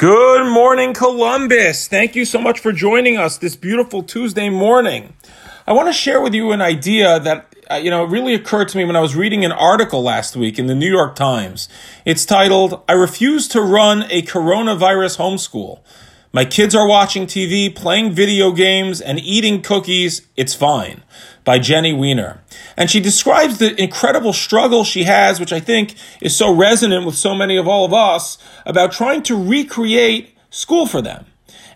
Good morning, Columbus. Thank you so much for joining us this beautiful Tuesday morning. I want to share with you an idea that uh, you know really occurred to me when I was reading an article last week in the New York Times. It's titled "I refuse to run a coronavirus homeschool." My kids are watching TV, playing video games, and eating cookies. It's fine. By Jenny Weiner. And she describes the incredible struggle she has, which I think is so resonant with so many of all of us, about trying to recreate school for them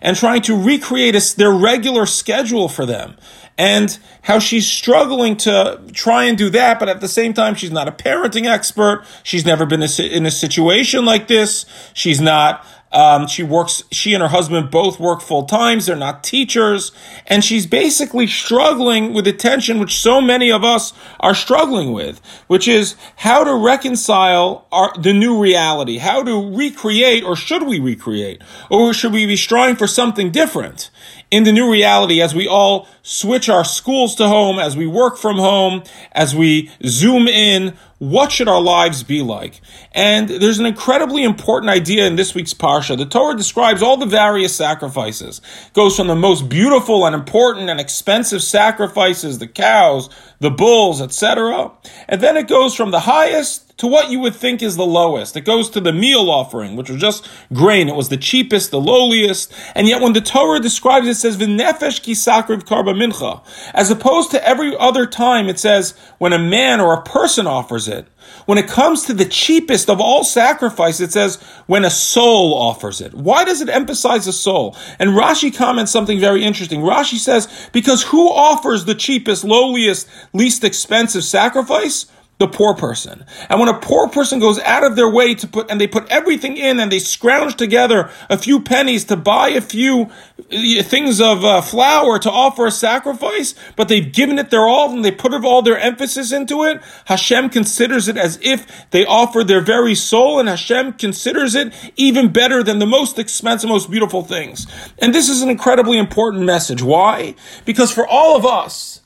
and trying to recreate a, their regular schedule for them and how she's struggling to try and do that, but at the same time, she's not a parenting expert. She's never been in a situation like this. She's not um, she works, she and her husband both work full times. They're not teachers. And she's basically struggling with the tension which so many of us are struggling with, which is how to reconcile our, the new reality, how to recreate, or should we recreate, or should we be striving for something different in the new reality as we all switch our schools to home, as we work from home, as we zoom in, what should our lives be like? And there's an incredibly important idea in this week's Parsha. The Torah describes all the various sacrifices. It goes from the most beautiful and important and expensive sacrifices, the cows, the bulls, etc. And then it goes from the highest to what you would think is the lowest. It goes to the meal offering, which was just grain. It was the cheapest, the lowliest. And yet when the Torah describes it, it says, V'nefesh kisakriv karba mincha. As opposed to every other time, it says, when a man or a person offers it. When it comes to the cheapest of all sacrifice, it says, when a soul offers it. Why does it emphasize a soul? And Rashi comments something very interesting. Rashi says, because who offers the cheapest, lowliest, least expensive sacrifice? The poor person. And when a poor person goes out of their way to put, and they put everything in and they scrounge together a few pennies to buy a few uh, things of uh, flour to offer a sacrifice, but they've given it their all and they put all their emphasis into it, Hashem considers it as if they offered their very soul and Hashem considers it even better than the most expensive, most beautiful things. And this is an incredibly important message. Why? Because for all of us,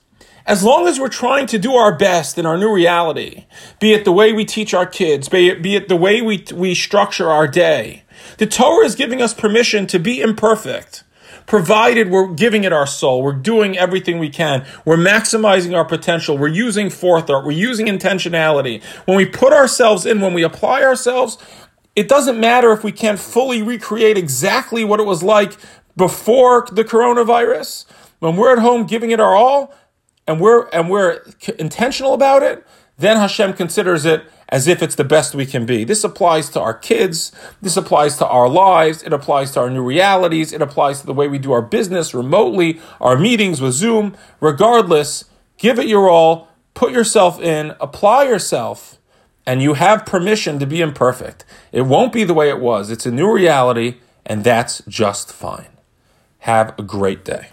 as long as we're trying to do our best in our new reality, be it the way we teach our kids, be it, be it the way we, we structure our day, the Torah is giving us permission to be imperfect, provided we're giving it our soul, we're doing everything we can, we're maximizing our potential, we're using forethought, we're using intentionality. When we put ourselves in, when we apply ourselves, it doesn't matter if we can't fully recreate exactly what it was like before the coronavirus. When we're at home giving it our all, and we're and we're intentional about it, then Hashem considers it as if it's the best we can be. This applies to our kids, this applies to our lives, it applies to our new realities, it applies to the way we do our business remotely, our meetings with Zoom. Regardless, give it your all, put yourself in, apply yourself, and you have permission to be imperfect. It won't be the way it was. It's a new reality, and that's just fine. Have a great day.